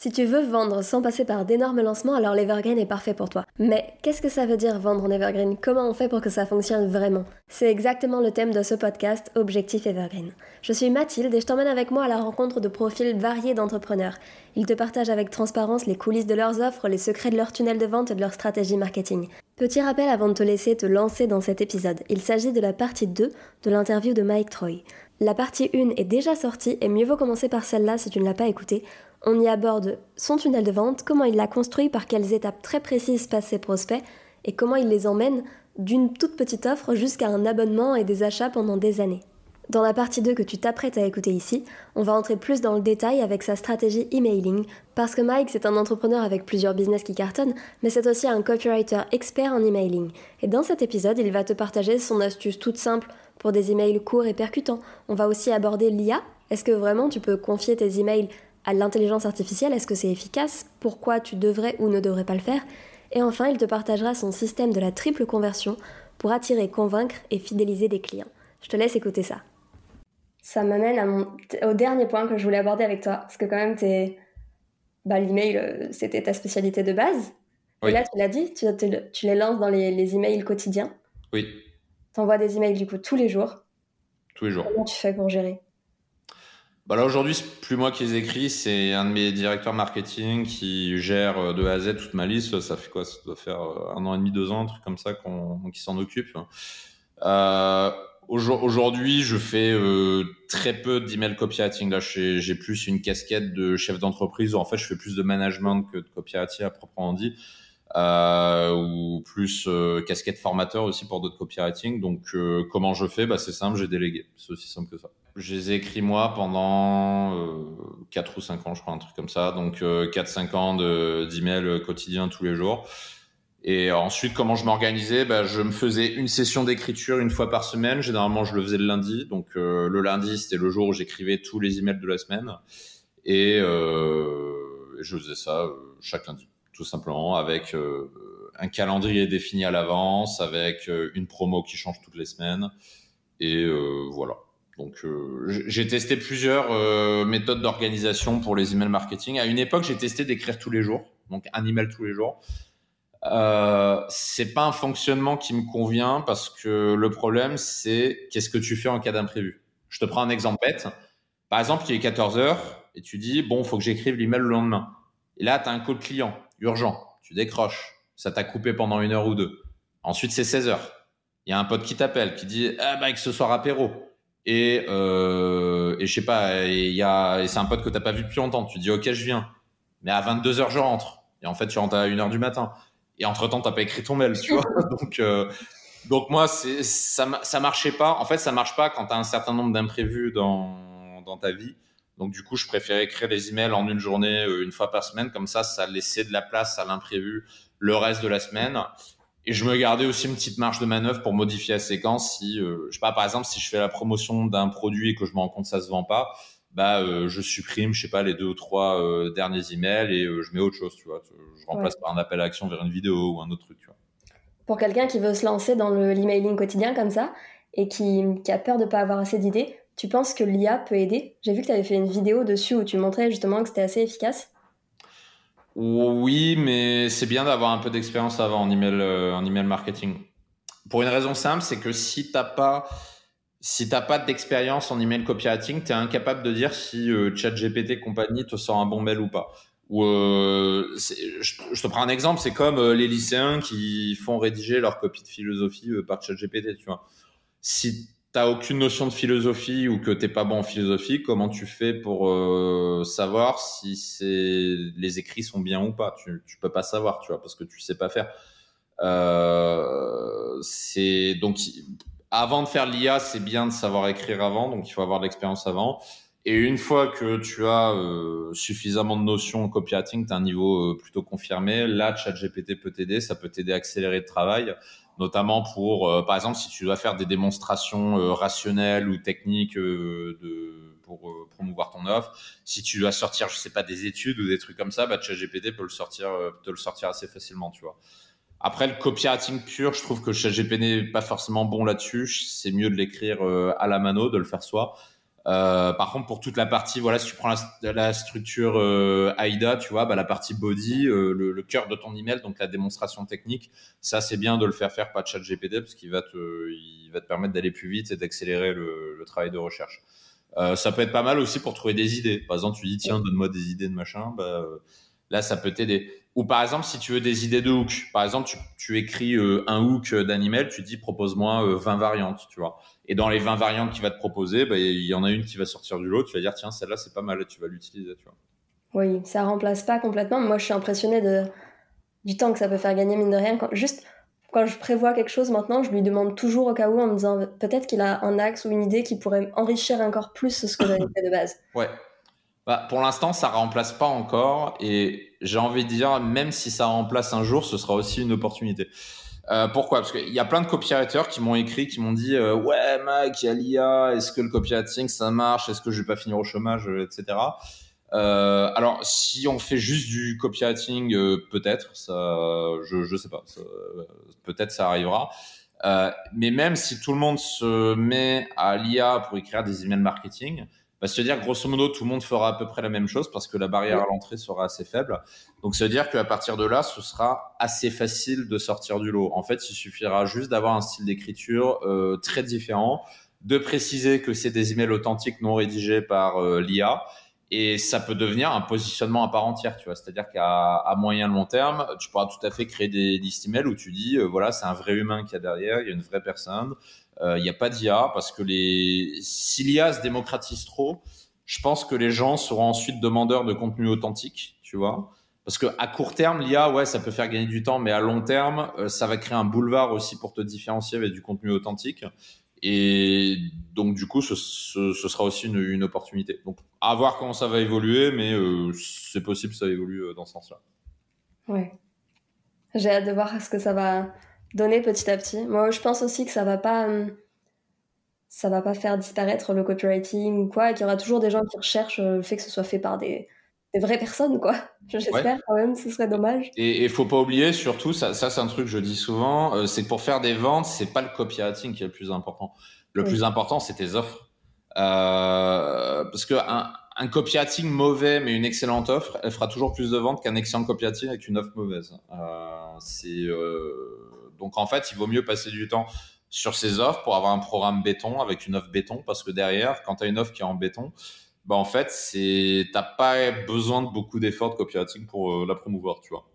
Si tu veux vendre sans passer par d'énormes lancements, alors l'Evergreen est parfait pour toi. Mais qu'est-ce que ça veut dire vendre en Evergreen? Comment on fait pour que ça fonctionne vraiment? C'est exactement le thème de ce podcast, Objectif Evergreen. Je suis Mathilde et je t'emmène avec moi à la rencontre de profils variés d'entrepreneurs. Ils te partagent avec transparence les coulisses de leurs offres, les secrets de leur tunnel de vente et de leur stratégie marketing. Petit rappel avant de te laisser te lancer dans cet épisode. Il s'agit de la partie 2 de l'interview de Mike Troy. La partie 1 est déjà sortie et mieux vaut commencer par celle-là si tu ne l'as pas écoutée. On y aborde son tunnel de vente, comment il l'a construit, par quelles étapes très précises passent ses prospects et comment il les emmène d'une toute petite offre jusqu'à un abonnement et des achats pendant des années. Dans la partie 2 que tu t'apprêtes à écouter ici, on va entrer plus dans le détail avec sa stratégie emailing, parce que Mike c'est un entrepreneur avec plusieurs business qui cartonnent, mais c'est aussi un copywriter expert en emailing. Et dans cet épisode, il va te partager son astuce toute simple pour des emails courts et percutants. On va aussi aborder l'IA. Est-ce que vraiment tu peux confier tes emails à l'intelligence artificielle Est-ce que c'est efficace Pourquoi tu devrais ou ne devrais pas le faire Et enfin, il te partagera son système de la triple conversion pour attirer, convaincre et fidéliser des clients. Je te laisse écouter ça. Ça m'amène au dernier point que je voulais aborder avec toi, parce que quand même, t'es... Bah, l'email, euh, c'était ta spécialité de base. Et là, tu l'as dit, tu, tu, les lances dans les, les emails quotidiens. Oui. Tu envoies des emails du coup tous les jours. Tous les jours. Comment tu fais pour gérer? Bah là aujourd'hui, plus moi qui les écris, c'est un de mes directeurs marketing qui gère euh, de A à Z toute ma liste. Ça fait quoi? Ça doit faire euh, un an et demi, deux ans, un truc comme ça, qu'on, qui s'en occupe. Euh, aujourd'hui, je fais très peu d'email copywriting. Là, j'ai plus une casquette de chef d'entreprise. En fait, je fais plus de management que de copywriting à proprement dit. Ou plus casquette formateur aussi pour d'autres copywriting. Donc, comment je fais? Bah, C'est simple, j'ai délégué. C'est aussi simple que ça. Je les ai écrits moi pendant euh, 4 ou 5 ans, je crois, un truc comme ça. Donc, 4-5 ans d'emails quotidiens tous les jours. Et ensuite, comment je m'organisais? Bah, Je me faisais une session d'écriture une fois par semaine. Généralement, je le faisais le lundi. Donc, le lundi, c'était le jour où j'écrivais tous les emails de la semaine. Et je faisais ça chaque lundi tout simplement, avec euh, un calendrier défini à l'avance, avec euh, une promo qui change toutes les semaines. Et euh, voilà. Donc, j'ai testé plusieurs méthodes d'organisation pour les emails marketing. À une époque, j'ai testé d'écrire tous les jours, donc un email tous les jours. Euh, c'est pas un fonctionnement qui me convient parce que le problème, c'est qu'est-ce que tu fais en cas d'imprévu. Je te prends un exemple bête. Par exemple, il est 14 heures et tu dis, bon, faut que j'écrive l'email le lendemain. Et là, tu as un code client urgent, tu décroches, ça t'a coupé pendant une heure ou deux. Ensuite, c'est 16 heures. Il y a un pote qui t'appelle, qui dit ah bah que ce soir apéro. Et euh, et je sais pas, a et c'est un pote que t'as pas vu depuis longtemps. Tu dis ok je viens, mais à 22 heures je rentre. Et en fait tu rentres à 1 heure du matin. Et entre temps t'as pas écrit ton mail, tu vois. donc euh, donc moi ça ça marchait pas. En fait ça marche pas quand t'as un certain nombre d'imprévus dans dans ta vie. Donc du coup, je préférais écrire les emails en une journée, euh, une fois par semaine, comme ça, ça laissait de la place à l'imprévu le reste de la semaine. Et je me gardais aussi une petite marge de manœuvre pour modifier la séquence. Si, euh, je sais pas, par exemple, si je fais la promotion d'un produit et que je me rends compte que ça se vend pas, bah, euh, je supprime, je sais pas, les deux ou trois derniers emails et je mets autre chose, tu vois. Je remplace par un appel à action vers une vidéo ou un autre truc, tu vois. Pour quelqu'un qui veut se lancer dans l'emailing quotidien comme ça et qui, qui a peur de pas avoir assez d'idées, tu penses que l'IA peut aider? J'ai vu que tu avais fait une vidéo dessus où tu montrais justement que c'était assez efficace. Oui, mais c'est bien d'avoir un peu d'expérience avant en email, euh, en email marketing. Pour une raison simple, c'est que si t'as pas si pas d'expérience en email copywriting, tu es incapable de dire si euh, ChatGPT compagnie te sort un bon mail ou pas. Ou euh, je, te prends un exemple, c'est comme les lycéens qui font rédiger leur copie de philosophie par ChatGPT, tu vois. T'as aucune notion de philosophie ou que t'es pas bon en philosophie, comment tu fais pour euh, savoir si c'est les écrits sont bien ou pas? Tu, tu peux pas savoir, tu vois, parce que tu sais pas faire. Euh, c'est donc avant de faire l'IA, c'est bien de savoir écrire avant, donc il faut avoir de l'expérience avant. Et une fois que tu as euh, suffisamment de notions en copywriting, tu as un niveau euh, plutôt confirmé, là, ChatGPT peut t'aider, ça peut t'aider à accélérer le travail notamment pour, euh, par exemple, si tu dois faire des démonstrations euh, rationnelles ou techniques euh, pour promouvoir ton offre, si tu dois sortir, je sais pas, des études ou des trucs comme ça, bah, ChatGPT peut le sortir, le sortir assez facilement, tu vois. Après, le copywriting pur, je trouve que ChatGPT n'est pas forcément bon là-dessus. C'est mieux de l'écrire à la mano, de le faire soi. Euh, par contre, pour toute la partie, voilà, si tu prends la, structure euh, AIDA, tu vois, bah, la partie body, euh, le, cœur de ton email, donc la démonstration technique, ça c'est bien de le faire faire par ChatGPT parce qu'il va te, il va te permettre d'aller plus vite et d'accélérer le, le, travail de recherche. Euh, ça peut être pas mal aussi pour trouver des idées. Par exemple, tu dis tiens, donne-moi des idées de machin, bah, là ça peut t'aider. Ou par exemple, si tu veux des idées de hook, par exemple, tu, tu écris un hook d'un email, tu dis propose-moi 20 variantes, tu vois. Et dans les 20 variantes qu'il va te proposer, bah, il y en a une qui va sortir du lot. Tu vas dire, tiens, celle-là, c'est pas mal, tu vas l'utiliser. Tu vois. Oui, ça remplace pas complètement. Moi, je suis impressionnée de, du temps que ça peut faire gagner, mine de rien. Quand, juste quand je prévois quelque chose maintenant, je lui demande toujours au cas où en me disant peut-être qu'il a un axe ou une idée qui pourrait enrichir encore plus ce que j'avais fait de base. Ouais. Bah, pour l'instant, ça remplace pas encore. Et j'ai envie de dire, même si ça remplace un jour, ce sera aussi une opportunité. Euh, pourquoi? Parce qu'il y a plein de copywriters qui m'ont écrit, qui m'ont dit euh, ouais Mike, il y a l'IA, est-ce que le copywriting ça marche? Est-ce que je vais pas finir au chômage, euh, etc. Euh, alors si on fait juste du copywriting, peut-être, ça, je je sais pas, peut-être ça arrivera. mais même si tout le monde se met à l'IA pour écrire des emails marketing, bah, se dire grosso modo tout le monde fera à peu près la même chose parce que la barrière à l'entrée sera assez faible. Donc ça veut dire qu'à partir de là, ce sera assez facile de sortir du lot. En fait, il suffira juste d'avoir un style d'écriture euh, très différent, de préciser que c'est des emails authentiques non rédigés par euh, l'IA. Et ça peut devenir un positionnement à part entière, tu vois. C'est-à-dire qu'à à moyen long terme, tu pourras tout à fait créer des listes emails où tu dis, euh, voilà, c'est un vrai humain qui a derrière, il y a une vraie personne, euh, il n'y a pas d'IA parce que les... si l'IA se démocratise trop, je pense que les gens seront ensuite demandeurs de contenu authentique, tu vois. Parce que à court terme, l'IA, ouais, ça peut faire gagner du temps, mais à long terme, euh, ça va créer un boulevard aussi pour te différencier avec du contenu authentique. Et donc, du coup, ce, sera aussi une, opportunité. Donc, à voir comment ça va évoluer, mais euh, c'est possible que ça évolue dans ce sens-là. Ouais. J'ai hâte de voir ce que ça va donner petit à petit. Moi, je pense aussi que ça va pas, hum, ça va pas faire disparaître le copywriting ou quoi, et qu'il y aura toujours des gens qui recherchent euh, le fait que ce soit fait par des, des vraies personnes, quoi. J'espère quand même, ce serait dommage. Et il faut pas oublier, surtout, ça, ça c'est un truc que je dis souvent, euh, c'est pour faire des ventes, c'est pas le copywriting qui est le plus important. Le plus important, c'est tes offres. Euh, parce que un, un copywriting mauvais mais une excellente offre, elle fera toujours plus de ventes qu'un excellent copywriting avec une offre mauvaise. Euh, c'est euh, donc en fait, il vaut mieux passer du temps sur ses offres pour avoir un programme béton avec une offre béton parce que derrière, quand tu as une offre qui est en béton, bah en fait, c'est t'as pas besoin de beaucoup d'efforts de copywriting pour euh, la promouvoir, tu vois.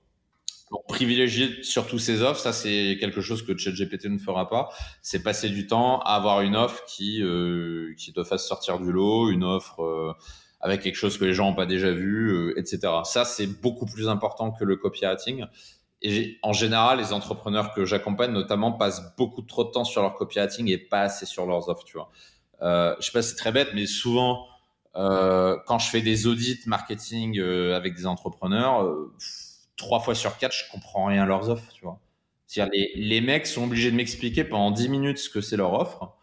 Donc privilégier surtout ces offres, ça c'est quelque chose que ChatGPT ne fera pas. C'est passer du temps à avoir une offre qui euh, qui te fasse sortir du lot, une offre euh, avec quelque chose que les gens n'ont pas déjà vu, etc. Ça c'est beaucoup plus important que le copywriting. Et en général, les entrepreneurs que j'accompagne, notamment, passent beaucoup trop de temps sur leur copywriting et pas assez sur leurs offres, tu vois. Euh, je sais pas, c'est très bête, mais souvent, euh, quand je fais des audits marketing euh, avec des entrepreneurs, euh, trois fois sur quatre, je comprends rien à leurs offres, tu vois. C'est-à-dire, les, les mecs sont obligés de m'expliquer pendant 10 minutes ce que c'est leur offre.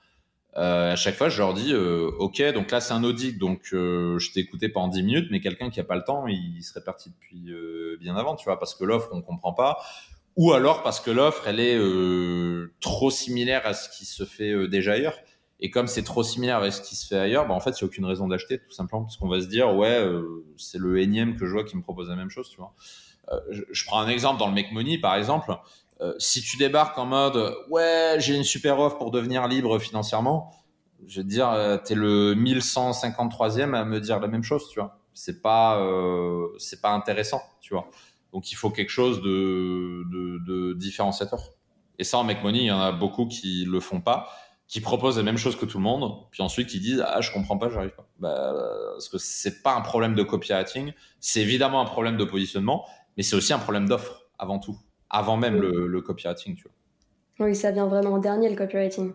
Euh, à chaque fois, je leur dis, euh, OK, donc là, c'est un audit, donc euh, je t'ai écouté pendant 10 minutes, mais quelqu'un qui a pas le temps, il serait parti depuis bien avant, tu vois, parce que l'offre, on comprend pas, ou alors parce que l'offre, elle est trop similaire à ce qui se fait déjà ailleurs. Et comme c'est trop similaire à ce qui se fait ailleurs, bah, en fait, il n'y a aucune raison d'acheter, tout simplement, parce qu'on va se dire, ouais, c'est le énième que je vois qui me propose la même chose, tu vois. Je, je, prends un exemple dans le Make Money, par exemple. Euh, si tu débarques en mode ouais j'ai une super offre pour devenir libre financièrement, je vais te dire euh, t'es le 1153e à me dire la même chose, tu vois. C'est pas euh, c'est pas intéressant, tu vois. Donc il faut quelque chose de, de, de différenciateur. Et ça en Make Money, il y en a beaucoup qui le font pas, qui proposent la même chose que tout le monde, puis ensuite qui disent ah je comprends pas, j'arrive pas. Bah, parce que c'est pas un problème de copywriting, c'est évidemment un problème de positionnement, mais c'est aussi un problème d'offre avant tout avant même le, copywriting, tu vois. Oui, ça vient vraiment en dernier, le copywriting.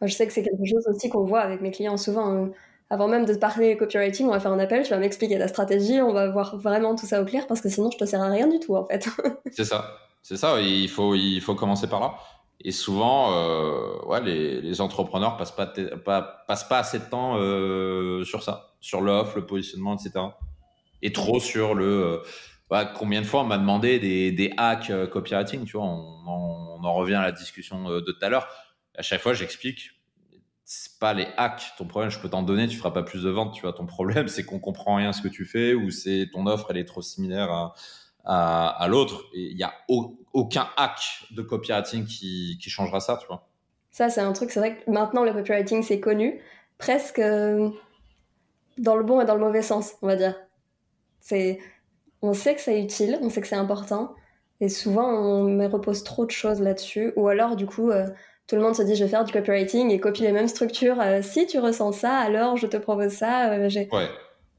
Moi, je sais que c'est quelque chose aussi qu'on voit avec mes clients souvent. Hein. Avant même de te parler copywriting, on va faire un appel, tu vas m'expliquer ta stratégie, on va voir vraiment tout ça au clair, parce que sinon, je te sers à rien du tout, en fait. c'est ça, c'est ça, il faut, il faut commencer par là. Et souvent, euh, ouais, les, entrepreneurs passent pas, pas, passent pas assez de temps euh, sur ça, sur l'offre, le positionnement, etc. Et trop sur le euh, combien de fois on m'a demandé des, hacks copywriting, tu vois, on, en revient à la discussion de tout à l'heure. À chaque fois, j'explique, c'est pas les hacks. Ton problème, je peux t'en donner, tu feras pas plus de ventes. Tu vois, ton problème, c'est qu'on comprend rien à ce que tu fais ou c'est ton offre, elle est trop similaire à, à, à l'autre. Il y a aucun hack de copywriting qui, qui changera ça, tu vois. Ça, c'est un truc, c'est vrai que maintenant le copywriting, c'est connu, presque euh, dans le bon et dans le mauvais sens, on va dire. C'est, on sait que c'est utile, on sait que c'est important, et souvent on repose trop de choses là-dessus, ou alors du coup, euh, tout le monde se dit je vais faire du copywriting et copie les mêmes structures. Euh, si tu ressens ça, alors je te propose ça. ouais.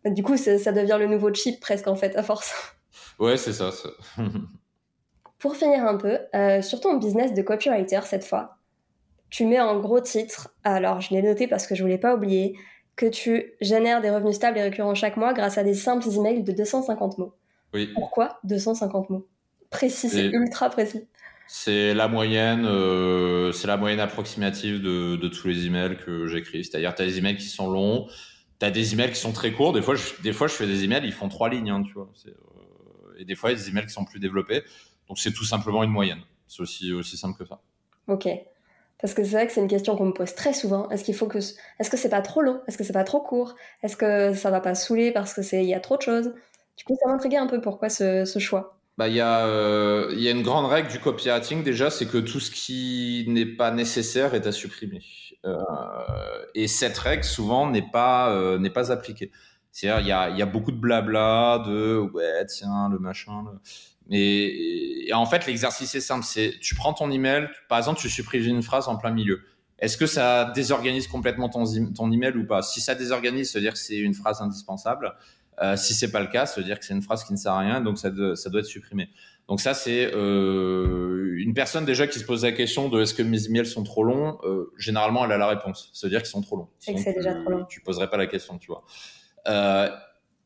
Du coup, ça devient le nouveau chip presque en fait, à force. Ouais, c'est ça. Pour finir un peu, sur ton business de copywriter cette fois, tu mets en gros titre, alors je l'ai noté parce que je voulais pas oublier, que tu génères des revenus stables et récurrents chaque mois grâce à des simples emails de 250 mots. Oui. Pourquoi 250 mots? Précis, c'est ultra précis. C'est la moyenne, euh, c'est la moyenne approximative de, de, tous les emails que j'écris. C'est-à-dire, tu as des emails qui sont longs, tu as des emails qui sont très courts. Des fois, je, des fois, je fais des emails, ils font trois lignes, hein, tu vois. Euh, et des fois, il y a des emails qui sont plus développés. Donc, c'est tout simplement une moyenne. C'est aussi, aussi simple que ça. Ok. Parce que c'est vrai que c'est une question qu'on me pose très souvent. Est-ce qu'il faut que, est-ce que c'est pas trop long? Est-ce que c'est pas trop court? Est-ce que ça va pas saouler parce que c'est, il y a trop de choses? Du coup, ça m'intriguait un peu pourquoi ce, ce choix. Bah, il y a, euh, il y a une grande règle du copywriting déjà, c'est que tout ce qui n'est pas nécessaire est à supprimer. Euh, et cette règle souvent n'est pas, euh, n'est pas appliquée. C'est-à-dire, il y a, il y a beaucoup de blabla, de ouais, tiens, le machin. Le... Et, en fait, l'exercice est simple. C'est tu prends ton email, par exemple, tu supprimes une phrase en plein milieu. Est-ce que ça désorganise complètement ton, ton email ou pas? Si ça désorganise, ça veut dire que c'est une phrase indispensable. Euh, si c'est pas le cas, ça veut dire que c'est une phrase qui ne sert à rien, donc ça, ça doit être supprimé. Donc ça, c'est euh, une personne déjà qui se pose la question de est-ce que mes emails sont trop longs? Euh, généralement, elle a la réponse. Ça veut dire qu'ils sont trop longs. C'est déjà trop long. Tu poserais pas la question, tu vois. Euh,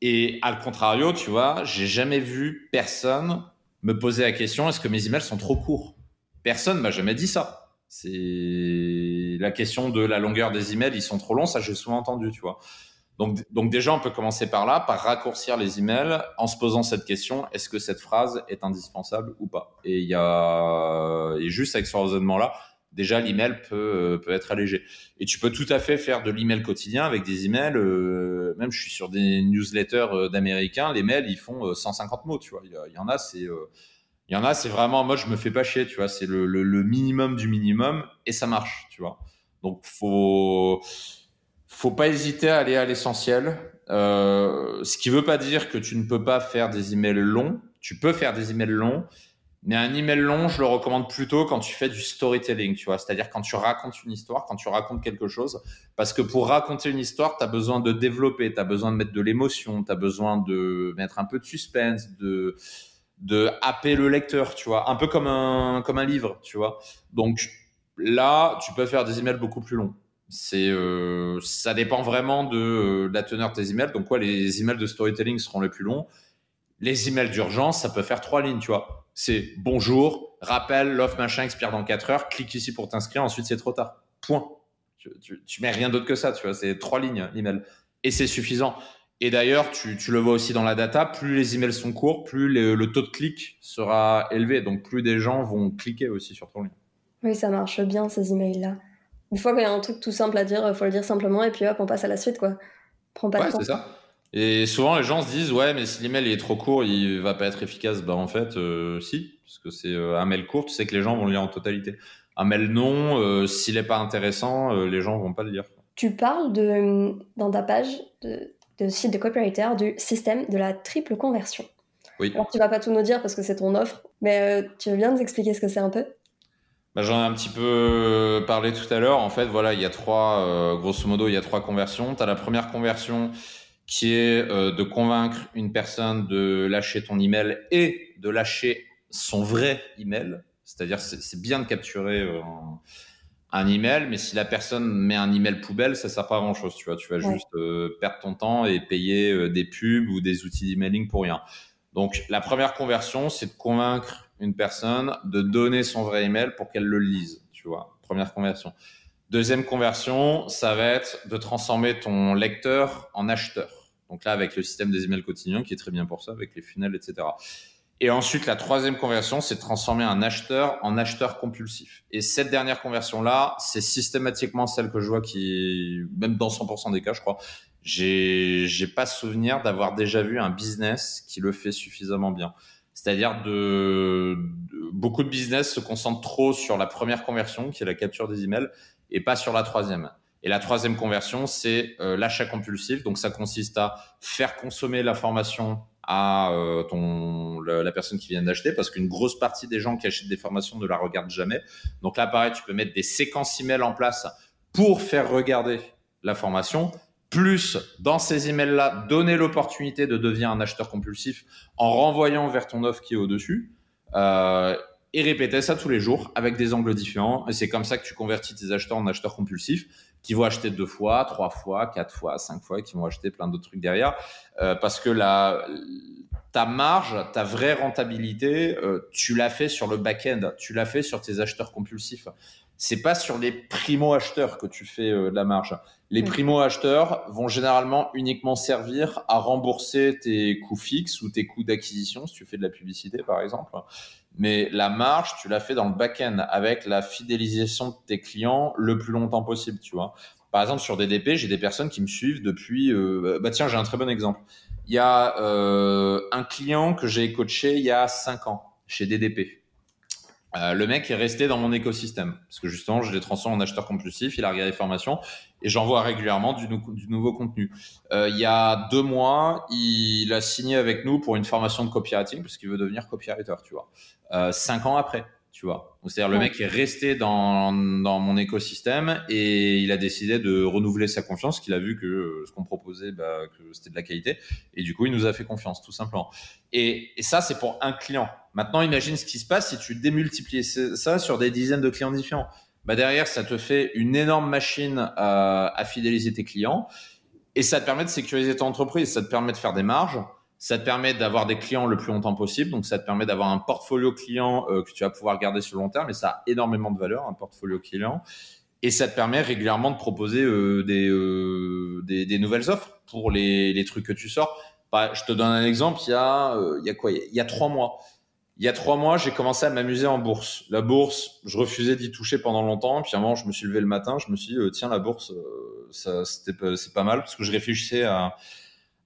et à contrario, tu vois, j'ai jamais vu personne me poser la question est-ce que mes emails sont trop courts? Personne m'a jamais dit ça. C'est la question de la longueur des emails, ils sont trop longs, ça j'ai souvent entendu, tu vois. Donc, donc déjà, on peut commencer par là, par raccourcir les emails en se posant cette question est-ce que cette phrase est indispensable ou pas? Et il y a et juste avec ce raisonnement-là, déjà l'email peut, euh, peut être allégé. Et tu peux tout à fait faire de l'email quotidien avec des emails. Euh, même je suis sur des newsletters euh, d'américains, les mails ils font 150 mots, tu vois. Il y, en a, c'est il y en a, c'est vraiment en mode je me fais pas chier, tu vois. C'est le, le, minimum du minimum et ça marche, tu vois. Donc faut faut pas hésiter à aller à l'essentiel. ce qui veut pas dire que tu ne peux pas faire des emails longs. Tu peux faire des emails longs, mais un email long, je le recommande plutôt quand tu fais du storytelling, tu vois. C'est-à-dire quand tu racontes une histoire, quand tu racontes quelque chose. Parce que pour raconter une histoire, tu as besoin de développer, tu as besoin de mettre de l'émotion, tu as besoin de mettre un peu de suspense, de, de happer le lecteur, tu vois. Un peu comme un, comme un livre, tu vois. Donc là, tu peux faire des emails beaucoup plus longs. C'est, euh, ça dépend vraiment de, euh, la teneur de tes emails. Donc, quoi, les emails de storytelling seront les plus longs. Les emails d'urgence, ça peut faire trois lignes, tu vois c'est bonjour, rappel, l'offre machin expire dans 4 heures, clique ici pour t'inscrire, ensuite c'est trop tard. Point. Tu, mets rien d'autre que ça, tu vois, c'est trois lignes email. Et c'est suffisant. Et d'ailleurs, tu, le vois aussi dans la data, plus les emails sont courts, plus le, taux de clic sera élevé. Donc plus des gens vont cliquer aussi sur ton lien. Oui, ça marche bien ces emails-là. Une fois qu'il y a un truc tout simple à dire, il faut le dire simplement et puis hop, on passe à la suite, quoi. Prends pas ouais, c'est ça. Et souvent, les gens se disent, ouais, mais si l'email est trop court, il va pas être efficace. Bah, en fait, euh, si, parce que c'est euh, un mail court, tu sais que les gens vont le lire en totalité. Un mail non, euh, s'il est pas intéressant, les gens vont pas le lire. Tu parles de, dans ta page de, de site de copywriter du système de la triple conversion. Oui. Alors, tu vas pas tout nous dire parce que c'est ton offre, mais tu veux bien nous expliquer ce que c'est un peu? Bah, J'en ai un petit peu parlé tout à l'heure. En fait, voilà, il y a trois, grosso modo, il y a trois conversions. Tu as la première conversion qui est euh, de convaincre une personne de lâcher ton email et de lâcher son vrai email. C'est-à-dire, c'est bien de capturer euh, un email, mais si la personne met un email poubelle, ça sert pas à grand chose. Tu vois, tu vas juste euh, perdre ton temps et payer des pubs ou des outils d'emailing pour rien. Donc, la première conversion, c'est de convaincre une personne de donner son vrai email pour qu'elle le lise. Tu vois, première conversion. Deuxième conversion, ça va être de transformer ton lecteur en acheteur. Donc là, avec le système des emails quotidiens qui est très bien pour ça, avec les funnels, etc. Et ensuite, la troisième conversion, c'est de transformer un acheteur en acheteur compulsif. Et cette dernière conversion-là, c'est systématiquement celle que je vois qui, même dans 100% des cas, je crois, j'ai, j'ai pas souvenir d'avoir déjà vu un business qui le fait suffisamment bien. C'est-à-dire de, beaucoup de business se concentrent trop sur la première conversion, qui est la capture des emails, et pas sur la troisième. Et la troisième conversion, c'est euh, l'achat compulsif. Donc ça consiste à faire consommer l'information à euh, ton la, personne qui vient d'acheter parce qu'une grosse partie des gens qui achètent des formations ne la regardent jamais. Donc là pareil, tu peux mettre des séquences email en place pour faire regarder la formation plus dans ces emails là donner l'opportunité de devenir un acheteur compulsif en renvoyant vers ton offre qui est au-dessus. Euh, et répéter ça tous les jours avec des angles différents. Et c'est comme ça que tu convertis tes acheteurs en acheteurs compulsifs qui vont acheter deux fois, trois fois, quatre fois, cinq fois, et qui vont acheter plein d'autres trucs derrière. Euh, parce que la, ta marge, ta vraie rentabilité, euh, tu l'as fait sur le back-end, tu l'as fait sur tes acheteurs compulsifs. C'est pas sur les primo-acheteurs que tu fais euh, de la marge. Les primo-acheteurs vont généralement uniquement servir à rembourser tes coûts fixes ou tes coûts d'acquisition, si tu fais de la publicité par exemple. Mais la marge, tu l'as fait dans le back-end avec la fidélisation de tes clients le plus longtemps possible, tu vois. Par exemple, sur DDP, j'ai des personnes qui me suivent depuis. Euh, bah tiens, j'ai un très bon exemple. Il y a euh, un client que j'ai coaché il y a 5 ans chez DDP. Euh, le mec est resté dans mon écosystème parce que justement, je l'ai transformé en acheteur compulsif. Il a regardé les formations et j'envoie régulièrement du, du, nouveau contenu. Euh, il y a deux mois, il a signé avec nous pour une formation de copywriting parce qu'il veut devenir copywriter, tu vois. Euh, cinq ans après tu vois. C'est-à-dire le mec est resté dans, dans mon écosystème et il a décidé de renouveler sa confiance, qu'il a vu que euh, ce qu'on proposait, bah, que c'était de la qualité. Et du coup, il nous a fait confiance, tout simplement. Et, et ça, c'est pour un client. Maintenant, imagine ce qui se passe si tu démultiplies ça sur des dizaines de clients différents. Bah derrière, ça te fait une énorme machine à, fidéliser tes clients et ça te permet de sécuriser ton entreprise, ça te permet de faire des marges ça te permet d'avoir des clients le plus longtemps possible. Donc, ça te permet d'avoir un portfolio client euh, que tu vas pouvoir garder sur le long terme. Et ça a énormément de valeur, un portfolio client. Et ça te permet régulièrement de proposer euh, des, euh, des, nouvelles offres pour les, les, trucs que tu sors. Bah, je te donne un exemple. Il y a, il y a quoi? Il y a trois mois. Il y a trois mois, j'ai commencé à m'amuser en bourse. La bourse, je refusais d'y toucher pendant longtemps. Puis un moment, je me suis levé le matin, je me suis dit, tiens, la bourse, c'était, c'est pas mal parce que je réfléchissais à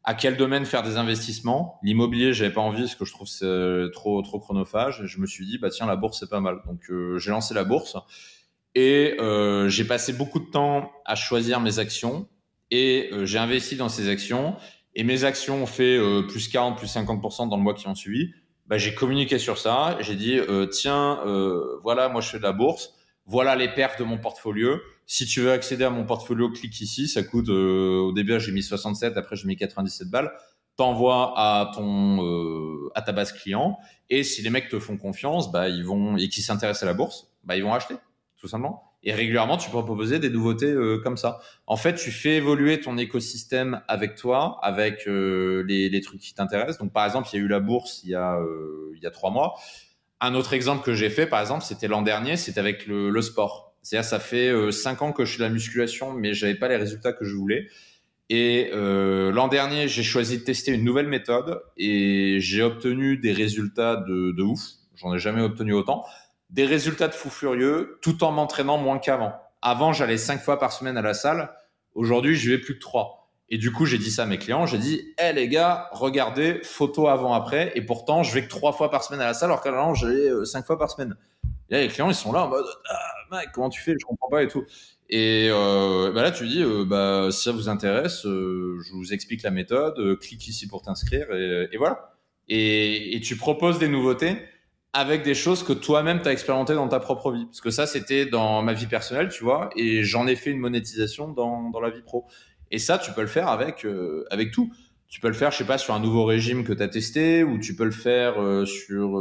à quel domaine faire des investissements. L'immobilier, j'avais pas envie parce que je trouve c'est trop trop chronophage. Et je me suis dit bah tiens la bourse c'est pas mal. Donc euh, j'ai lancé la bourse et euh, j'ai passé beaucoup de temps à choisir mes actions et euh, j'ai investi dans ces actions et mes actions ont fait plus 40 plus 50% dans le mois qui ont suivi. Bah, j'ai communiqué sur ça. J'ai dit tiens voilà moi je fais de la bourse. Voilà les perfs de mon portfolio si tu veux accéder à mon portfolio, clique ici. Ça coûte, euh, au début, j'ai mis 67, après, j'ai mis 97 balles. T'envoies à ton, euh, à ta base client. Et si les mecs te font confiance, bah, ils vont, et qui s'intéressent à la bourse, bah, ils vont acheter, tout simplement. Et régulièrement, tu peux proposer des nouveautés euh, comme ça. En fait, tu fais évoluer ton écosystème avec toi, avec les, les, trucs qui t'intéressent. Donc, par exemple, il y a eu la bourse il y a, il y a trois mois. Un autre exemple que j'ai fait, par exemple, c'était l'an dernier, c'était avec le, sport. C'est-à-dire, ça fait euh, cinq ans que je fais de la musculation, mais j'avais pas les résultats que je voulais. Et euh, l'an dernier, j'ai choisi de tester une nouvelle méthode et j'ai obtenu des résultats de, de ouf. J'en ai jamais obtenu autant. Des résultats de fou furieux, tout en m'entraînant moins qu'avant. Avant, j'allais cinq fois par semaine à la salle. Aujourd'hui, je vais plus que trois. Et du coup, j'ai dit ça à mes clients. J'ai dit, hé hey, les gars, regardez, photo avant-après. Et pourtant, je vais que trois fois par semaine à la salle, alors qu'avant, j'allais euh, cinq fois par semaine. Et là, les clients, ils sont là en mode, ah, comment tu fais? Je comprends pas et tout. Et euh, bah là, tu dis, euh, bah, si ça vous intéresse, euh, je vous explique la méthode, clique ici pour t'inscrire, et, voilà. Et, tu proposes des nouveautés avec des choses que toi-même tu as expérimenté dans ta propre vie. Parce que ça, c'était dans ma vie personnelle, tu vois, et j'en ai fait une monétisation dans, dans la vie pro. Et ça, tu peux le faire avec, euh, avec tout. Tu peux le faire, je sais pas, sur un nouveau régime que tu as testé, ou tu peux le faire sur,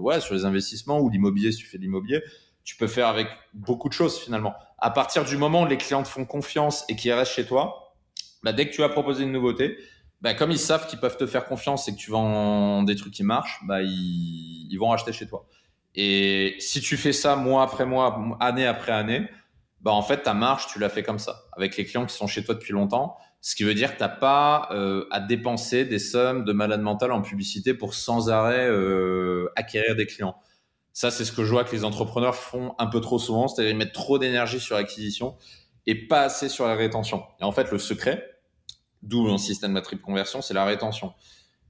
ouais, sur les investissements ou l'immobilier si tu fais de l'immobilier tu peux faire avec beaucoup de choses finalement. À partir du moment où les clients te font confiance et qu'ils restent chez toi, bah, dès que tu vas proposer une nouveauté, bah, comme ils savent qu'ils peuvent te faire confiance et que tu vends des trucs qui marchent, bah, ils, ils vont acheter chez toi. Et si tu fais ça mois après mois, année après année, bah, en fait, ta marche, tu l'as fait comme ça. Avec les clients qui sont chez toi depuis longtemps, Ce qui veut dire que tu n'as pas euh, à dépenser des sommes de malade mental en publicité pour sans arrêt euh, acquérir des clients. Ça, c'est ce que je vois que les entrepreneurs font un peu trop souvent, c'est-à-dire ils mettent trop d'énergie sur l'acquisition et pas assez sur la rétention. Et en fait, le secret, d'où mon système de triple conversion, c'est la rétention.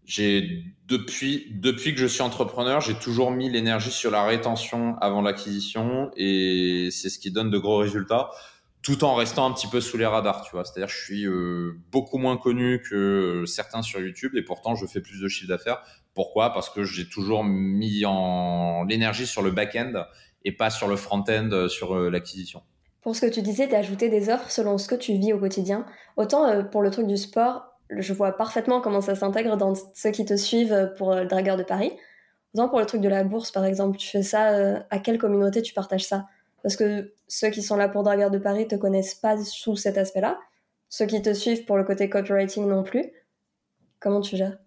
J'ai depuis depuis que je suis entrepreneur, j'ai toujours mis l'énergie sur la rétention avant l'acquisition et c'est ce qui donne de gros résultats tout en restant un petit peu sous les radars, tu vois. C'est-à-dire, je suis euh, beaucoup moins connu que certains sur YouTube et pourtant je fais plus de chiffre d'affaires. Pourquoi? Parce que j'ai toujours mis en l'énergie sur le back-end et pas sur le front-end, euh, sur euh, l'acquisition. Pour ce que tu disais, d'ajouter des offres selon ce que tu vis au quotidien. Autant pour le truc du sport, je vois parfaitement comment ça s'intègre dans ceux qui te suivent pour le dragueur de Paris. Autant pour le truc de la bourse, par exemple, tu fais ça, à quelle communauté tu partages ça? Parce que ceux qui sont là pour Dragueur de Paris te connaissent pas sous cet aspect-là. Ceux qui te suivent pour le côté copywriting non plus. Comment tu gères?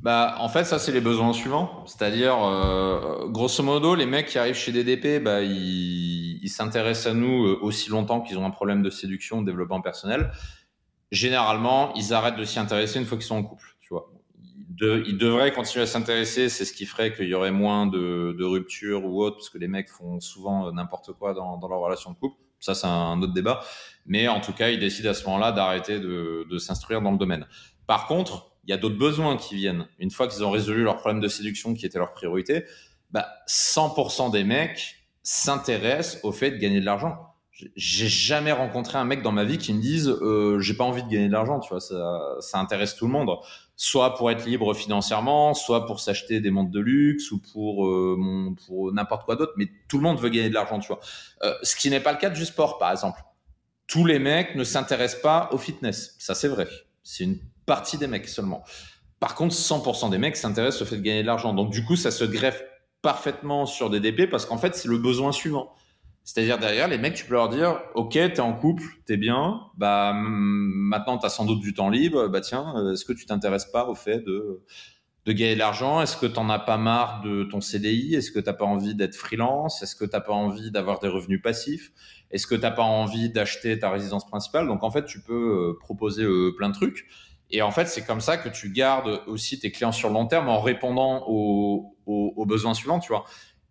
Bah, en fait, ça, c'est les besoins suivants. C'est-à-dire, euh, grosso modo, les mecs qui arrivent chez DDP, bah, ils, ils s'intéressent à nous euh, aussi longtemps qu'ils ont un problème de séduction, de développement personnel. Généralement, ils arrêtent de s'y intéresser une fois qu'ils sont en couple. Tu vois, ils, devraient continuer à s'intéresser. C'est ce qui ferait qu'il y aurait moins de, ruptures ou autre, parce que les mecs font souvent euh, n'importe quoi dans, leur relation de couple. Ça, c'est un autre débat. Mais en tout cas, ils décident à ce moment-là d'arrêter de, s'instruire dans le domaine. Par contre, il y a d'autres besoins qui viennent. Une fois qu'ils ont résolu leur problème de séduction qui était leur priorité, bah, 100% des mecs s'intéressent au fait de gagner de l'argent j'ai jamais rencontré un mec dans ma vie qui me dise euh, j'ai pas envie de gagner de l'argent tu vois ça, ça intéresse tout le monde soit pour être libre financièrement, soit pour s'acheter des montres de luxe ou pour, euh, pour n'importe quoi d'autre. Mais tout le monde veut gagner de l'argent, tu vois. Euh, ce qui n'est pas le cas du sport, par exemple. Tous les mecs ne s'intéressent pas au fitness. Ça, c'est vrai. C'est une partie des mecs seulement. Par contre, 100% des mecs s'intéressent au fait de gagner de l'argent. Donc, du coup, ça se greffe parfaitement sur des DP parce qu'en fait, c'est le besoin suivant. C'est-à-dire derrière, les mecs, tu peux leur dire, ok, t'es en couple, t'es bien, bah maintenant t'as sans doute du temps libre, bah tiens, euh, est-ce que tu t'intéresses pas au fait de de gagner de l'argent? Est-ce que t'en as pas marre de ton CDI Est-ce que t'as pas envie d'être freelance? Est-ce que t'as pas envie d'avoir des revenus passifs? Est-ce que t'as pas envie d'acheter ta résidence principale? Donc en fait, tu peux euh, proposer euh, plein de trucs. Et en fait, c'est comme ça que tu gardes aussi tes clients sur le long terme en répondant aux, besoins suivants, tu vois.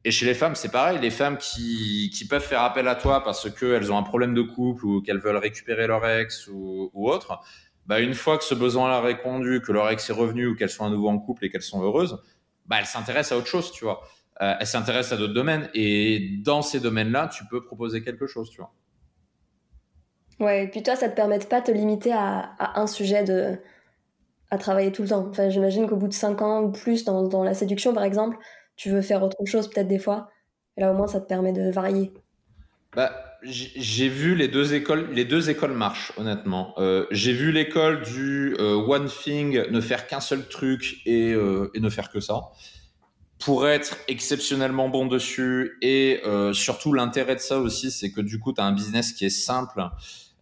Et chez les femmes, c'est pareil. Les femmes qui, peuvent faire appel à toi parce qu'elles ont un problème de couple ou qu'elles veulent récupérer leur ex ou, ou autre, bah une fois que ce besoin-là est répondu, que leur ex est revenu ou qu'elles sont à nouveau en couple et qu'elles sont heureuses, bah elles s'intéressent à autre chose, tu vois. Euh, elles s'intéressent à d'autres domaines. Et dans ces domaines-là, tu peux proposer quelque chose, tu vois. Ouais, et puis toi, ça te permet de pas te limiter à, un sujet de à travailler tout le temps. Enfin, j'imagine qu'au bout de cinq ans ou plus dans, dans la séduction, par exemple, tu veux faire autre chose peut-être des fois. Et là au moins ça te permet de varier. Bah, j'ai vu les deux écoles, les deux écoles marchent honnêtement. Euh, j'ai vu l'école du euh, one thing, ne faire qu'un seul truc et, euh, et, ne faire que ça, pour être exceptionnellement bon dessus. Et surtout l'intérêt de ça aussi, c'est que du coup tu as un business qui est simple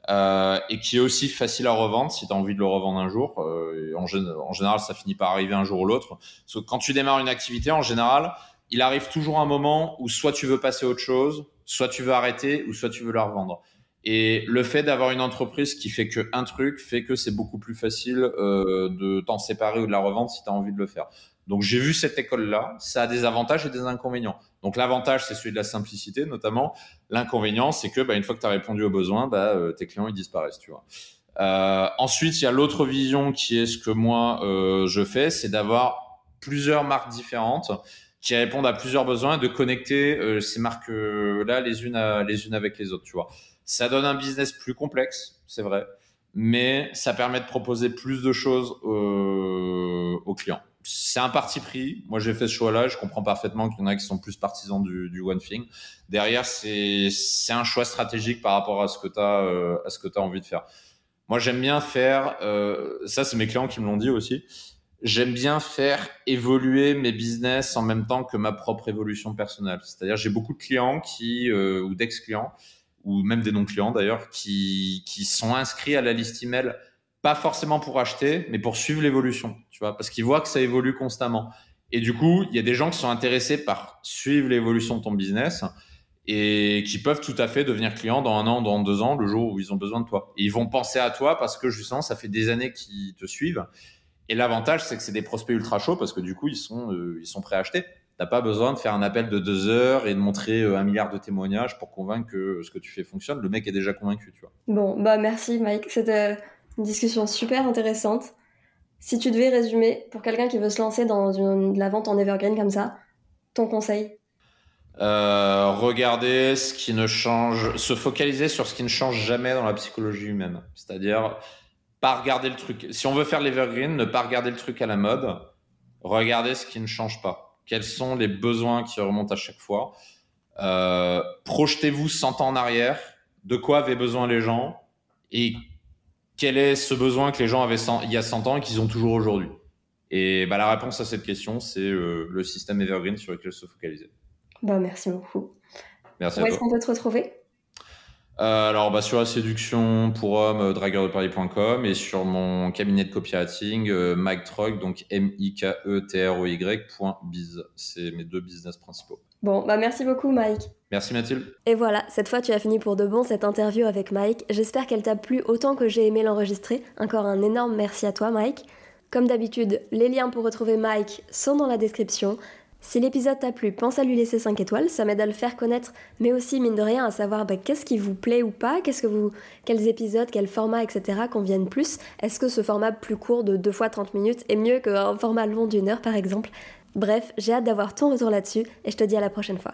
euh, et qui est aussi facile à revendre si tu as envie de le revendre un jour. Euh, en, général, ça finit par arriver un jour ou l'autre. Parce que quand tu démarres une activité, en général, il arrive toujours un moment où soit tu veux passer à autre chose, soit tu veux arrêter, ou soit tu veux la revendre. Et le fait d'avoir une entreprise qui fait que un truc fait que c'est beaucoup plus facile euh, de t'en séparer ou de la revendre si tu as envie de le faire. Donc j'ai vu cette école-là, ça a des avantages et des inconvénients. Donc l'avantage, c'est celui de la simplicité notamment. L'inconvénient, c'est que bah, une fois que tu as répondu aux besoins, bah, euh, tes clients ils disparaissent, tu vois. Euh, ensuite, il y a l'autre vision qui est ce que moi euh, je fais, c'est d'avoir plusieurs marques différentes qui répondent à plusieurs besoins et de connecter euh, ces marques-là les unes les unes avec les autres, tu vois. Ça donne un business plus complexe, c'est vrai, mais ça permet de proposer plus de choses aux clients c'est un parti pris. Moi, j'ai fait ce choix-là. Je comprends parfaitement qu'il y en a qui sont plus partisans du, du one thing. Derrière, c'est un choix stratégique par rapport à ce que tu as, euh, à ce que as envie de faire. Moi, j'aime bien faire, euh, ça, c'est mes clients qui me l'ont dit aussi. J'aime bien faire évoluer mes business en même temps que ma propre évolution personnelle. C'est-à-dire, j'ai beaucoup de clients qui, euh, ou d'ex-clients, ou même des non-clients d'ailleurs, qui, qui sont inscrits à la liste email pas forcément pour acheter, mais pour suivre l'évolution, tu vois, parce qu'ils voient que ça évolue constamment. Et du coup, il y a des gens qui sont intéressés par suivre l'évolution de ton business. et qui peuvent tout à fait devenir clients dans un an, dans deux ans, le jour où ils ont besoin de toi. Et ils vont penser à toi parce que justement, ça fait des années qu'ils te suivent. Et l'avantage, c'est que c'est des prospects ultra chauds parce que du coup, ils sont, euh, ils sont prêts à acheter. T'as pas besoin de faire un appel de deux heures et de montrer euh, un milliard de témoignages pour convaincre que ce que tu fais fonctionne. Le mec est déjà convaincu, tu vois. Bon, bah merci Mike. C'était une discussion super intéressante. Si tu devais résumer pour quelqu'un qui veut se lancer dans une, la vente en evergreen comme ça, ton conseil? Euh, regarder ce qui ne change, se focaliser sur ce qui ne change jamais dans la psychologie humaine. C'est-à-dire, pas regarder le truc. Si on veut faire l'evergreen, ne pas regarder le truc à la mode, regarder ce qui ne change pas. Quels sont les besoins qui remontent à chaque fois? Euh, Projetez-vous 100 ans en arrière. De quoi avaient besoin les gens? Et quel est ce besoin que les gens avaient il y a 100 ans et qu'ils ont toujours aujourd'hui? Et bah, la réponse à cette question, c'est euh, le système evergreen sur lequel se focaliser. Bah, merci beaucoup. Merci Où est-ce qu'on peut te retrouver? Euh, alors, bah, sur la séduction pour hommes, dragueurdeparis.com et sur mon cabinet de copywriting, euh, Mike Trog, donc M-I-K-E-T-R-O-Y.biz. C'est mes deux business principaux. Bon, bah merci beaucoup, Mike. Merci, Mathilde. Et voilà, cette fois tu as fini pour de bon cette interview avec Mike. J'espère qu'elle t'a plu autant que j'ai aimé l'enregistrer. Encore un énorme merci à toi, Mike. Comme d'habitude, les liens pour retrouver Mike sont dans la description. Si l'épisode t'a plu, pense à lui laisser 5 étoiles, ça m'aide à le faire connaître, mais aussi, mine de rien, à savoir bah, qu'est-ce qui vous plaît ou pas, qu'est-ce que vous, quels épisodes, quel format, etc. conviennent plus. Est-ce que ce format plus court de 2 fois 30 minutes est mieux qu'un format long d'une heure, par exemple? Bref, j'ai hâte d'avoir ton retour là-dessus, et je te dis à la prochaine fois.